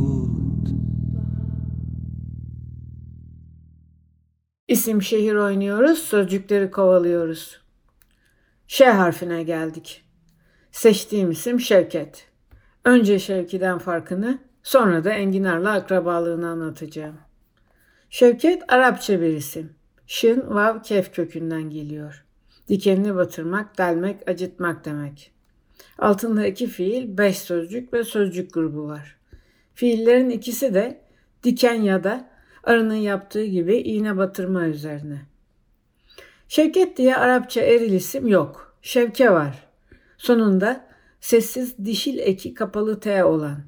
Écoute. İsim şehir oynuyoruz, sözcükleri kovalıyoruz. Ş harfine geldik. Seçtiğim isim Şevket. Önce Şevki'den farkını, sonra da Enginar'la akrabalığını anlatacağım. Şevket Arapça bir isim. Şın, vav, kef kökünden geliyor. Dikenini batırmak, delmek, acıtmak demek. Altında iki fiil, beş sözcük ve sözcük grubu var. Fiillerin ikisi de diken ya da arının yaptığı gibi iğne batırma üzerine. Şevket diye Arapça eril isim yok. Şevke var. Sonunda sessiz dişil eki kapalı T olan.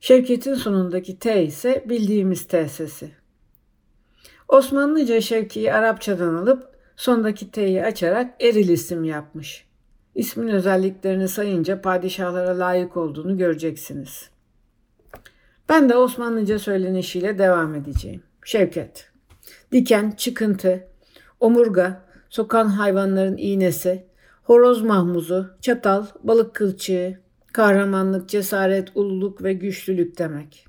Şevket'in sonundaki T ise bildiğimiz T sesi. Osmanlıca Şevki'yi Arapçadan alıp sondaki T'yi açarak eril isim yapmış. İsmin özelliklerini sayınca padişahlara layık olduğunu göreceksiniz. Ben de Osmanlıca söylenişiyle devam edeceğim. Şevket. Diken, çıkıntı, omurga, sokan hayvanların iğnesi, horoz mahmuzu, çatal, balık kılçığı, kahramanlık, cesaret, ululuk ve güçlülük demek.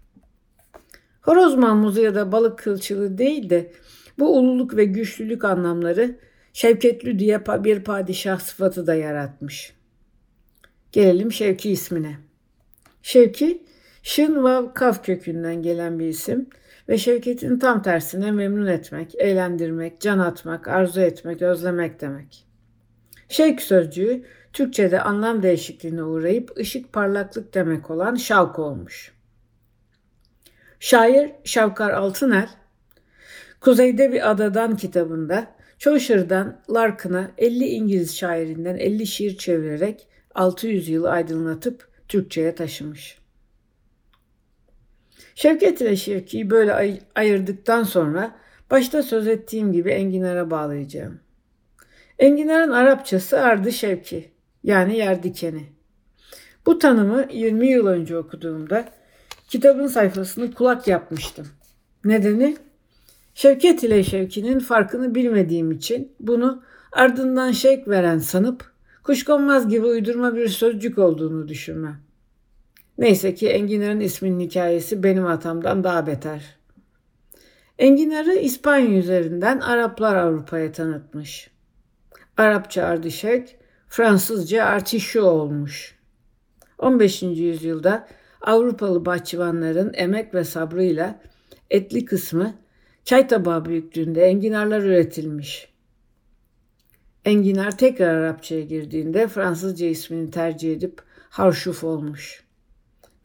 Horoz mahmuzu ya da balık kılçığı değil de bu ululuk ve güçlülük anlamları Şevketli diye bir padişah sıfatı da yaratmış. Gelelim Şevki ismine. Şevki, Şın vav kaf kökünden gelen bir isim ve Şevket'in tam tersine memnun etmek, eğlendirmek, can atmak, arzu etmek, özlemek demek. Şevk sözcüğü Türkçe'de anlam değişikliğine uğrayıp ışık parlaklık demek olan şavk olmuş. Şair Şavkar Altıner, Kuzeyde bir Adadan kitabında Chaucer'dan Larkin'a 50 İngiliz şairinden 50 şiir çevirerek 600 yılı aydınlatıp Türkçe'ye taşımış. Şevket ile Şevki'yi böyle ay- ayırdıktan sonra başta söz ettiğim gibi Enginar'a bağlayacağım. Enginar'ın Arapçası Ardı Şevki yani yer dikeni. Bu tanımı 20 yıl önce okuduğumda kitabın sayfasını kulak yapmıştım. Nedeni Şevket ile Şevki'nin farkını bilmediğim için bunu ardından şevk veren sanıp kuşkonmaz gibi uydurma bir sözcük olduğunu düşünmem. Neyse ki Enginar'ın isminin hikayesi benim hatamdan daha beter. Enginar'ı İspanya üzerinden Araplar Avrupa'ya tanıtmış. Arapça ardışek, Fransızca artichaut olmuş. 15. yüzyılda Avrupalı bahçıvanların emek ve sabrıyla etli kısmı çay tabağı büyüklüğünde enginarlar üretilmiş. Enginar tekrar Arapçaya girdiğinde Fransızca ismini tercih edip harşuf olmuş.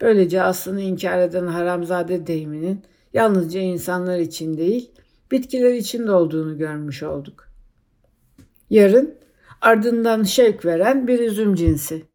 Böylece aslını inkar eden haramzade deyiminin yalnızca insanlar için değil, bitkiler için de olduğunu görmüş olduk. Yarın ardından şevk veren bir üzüm cinsi.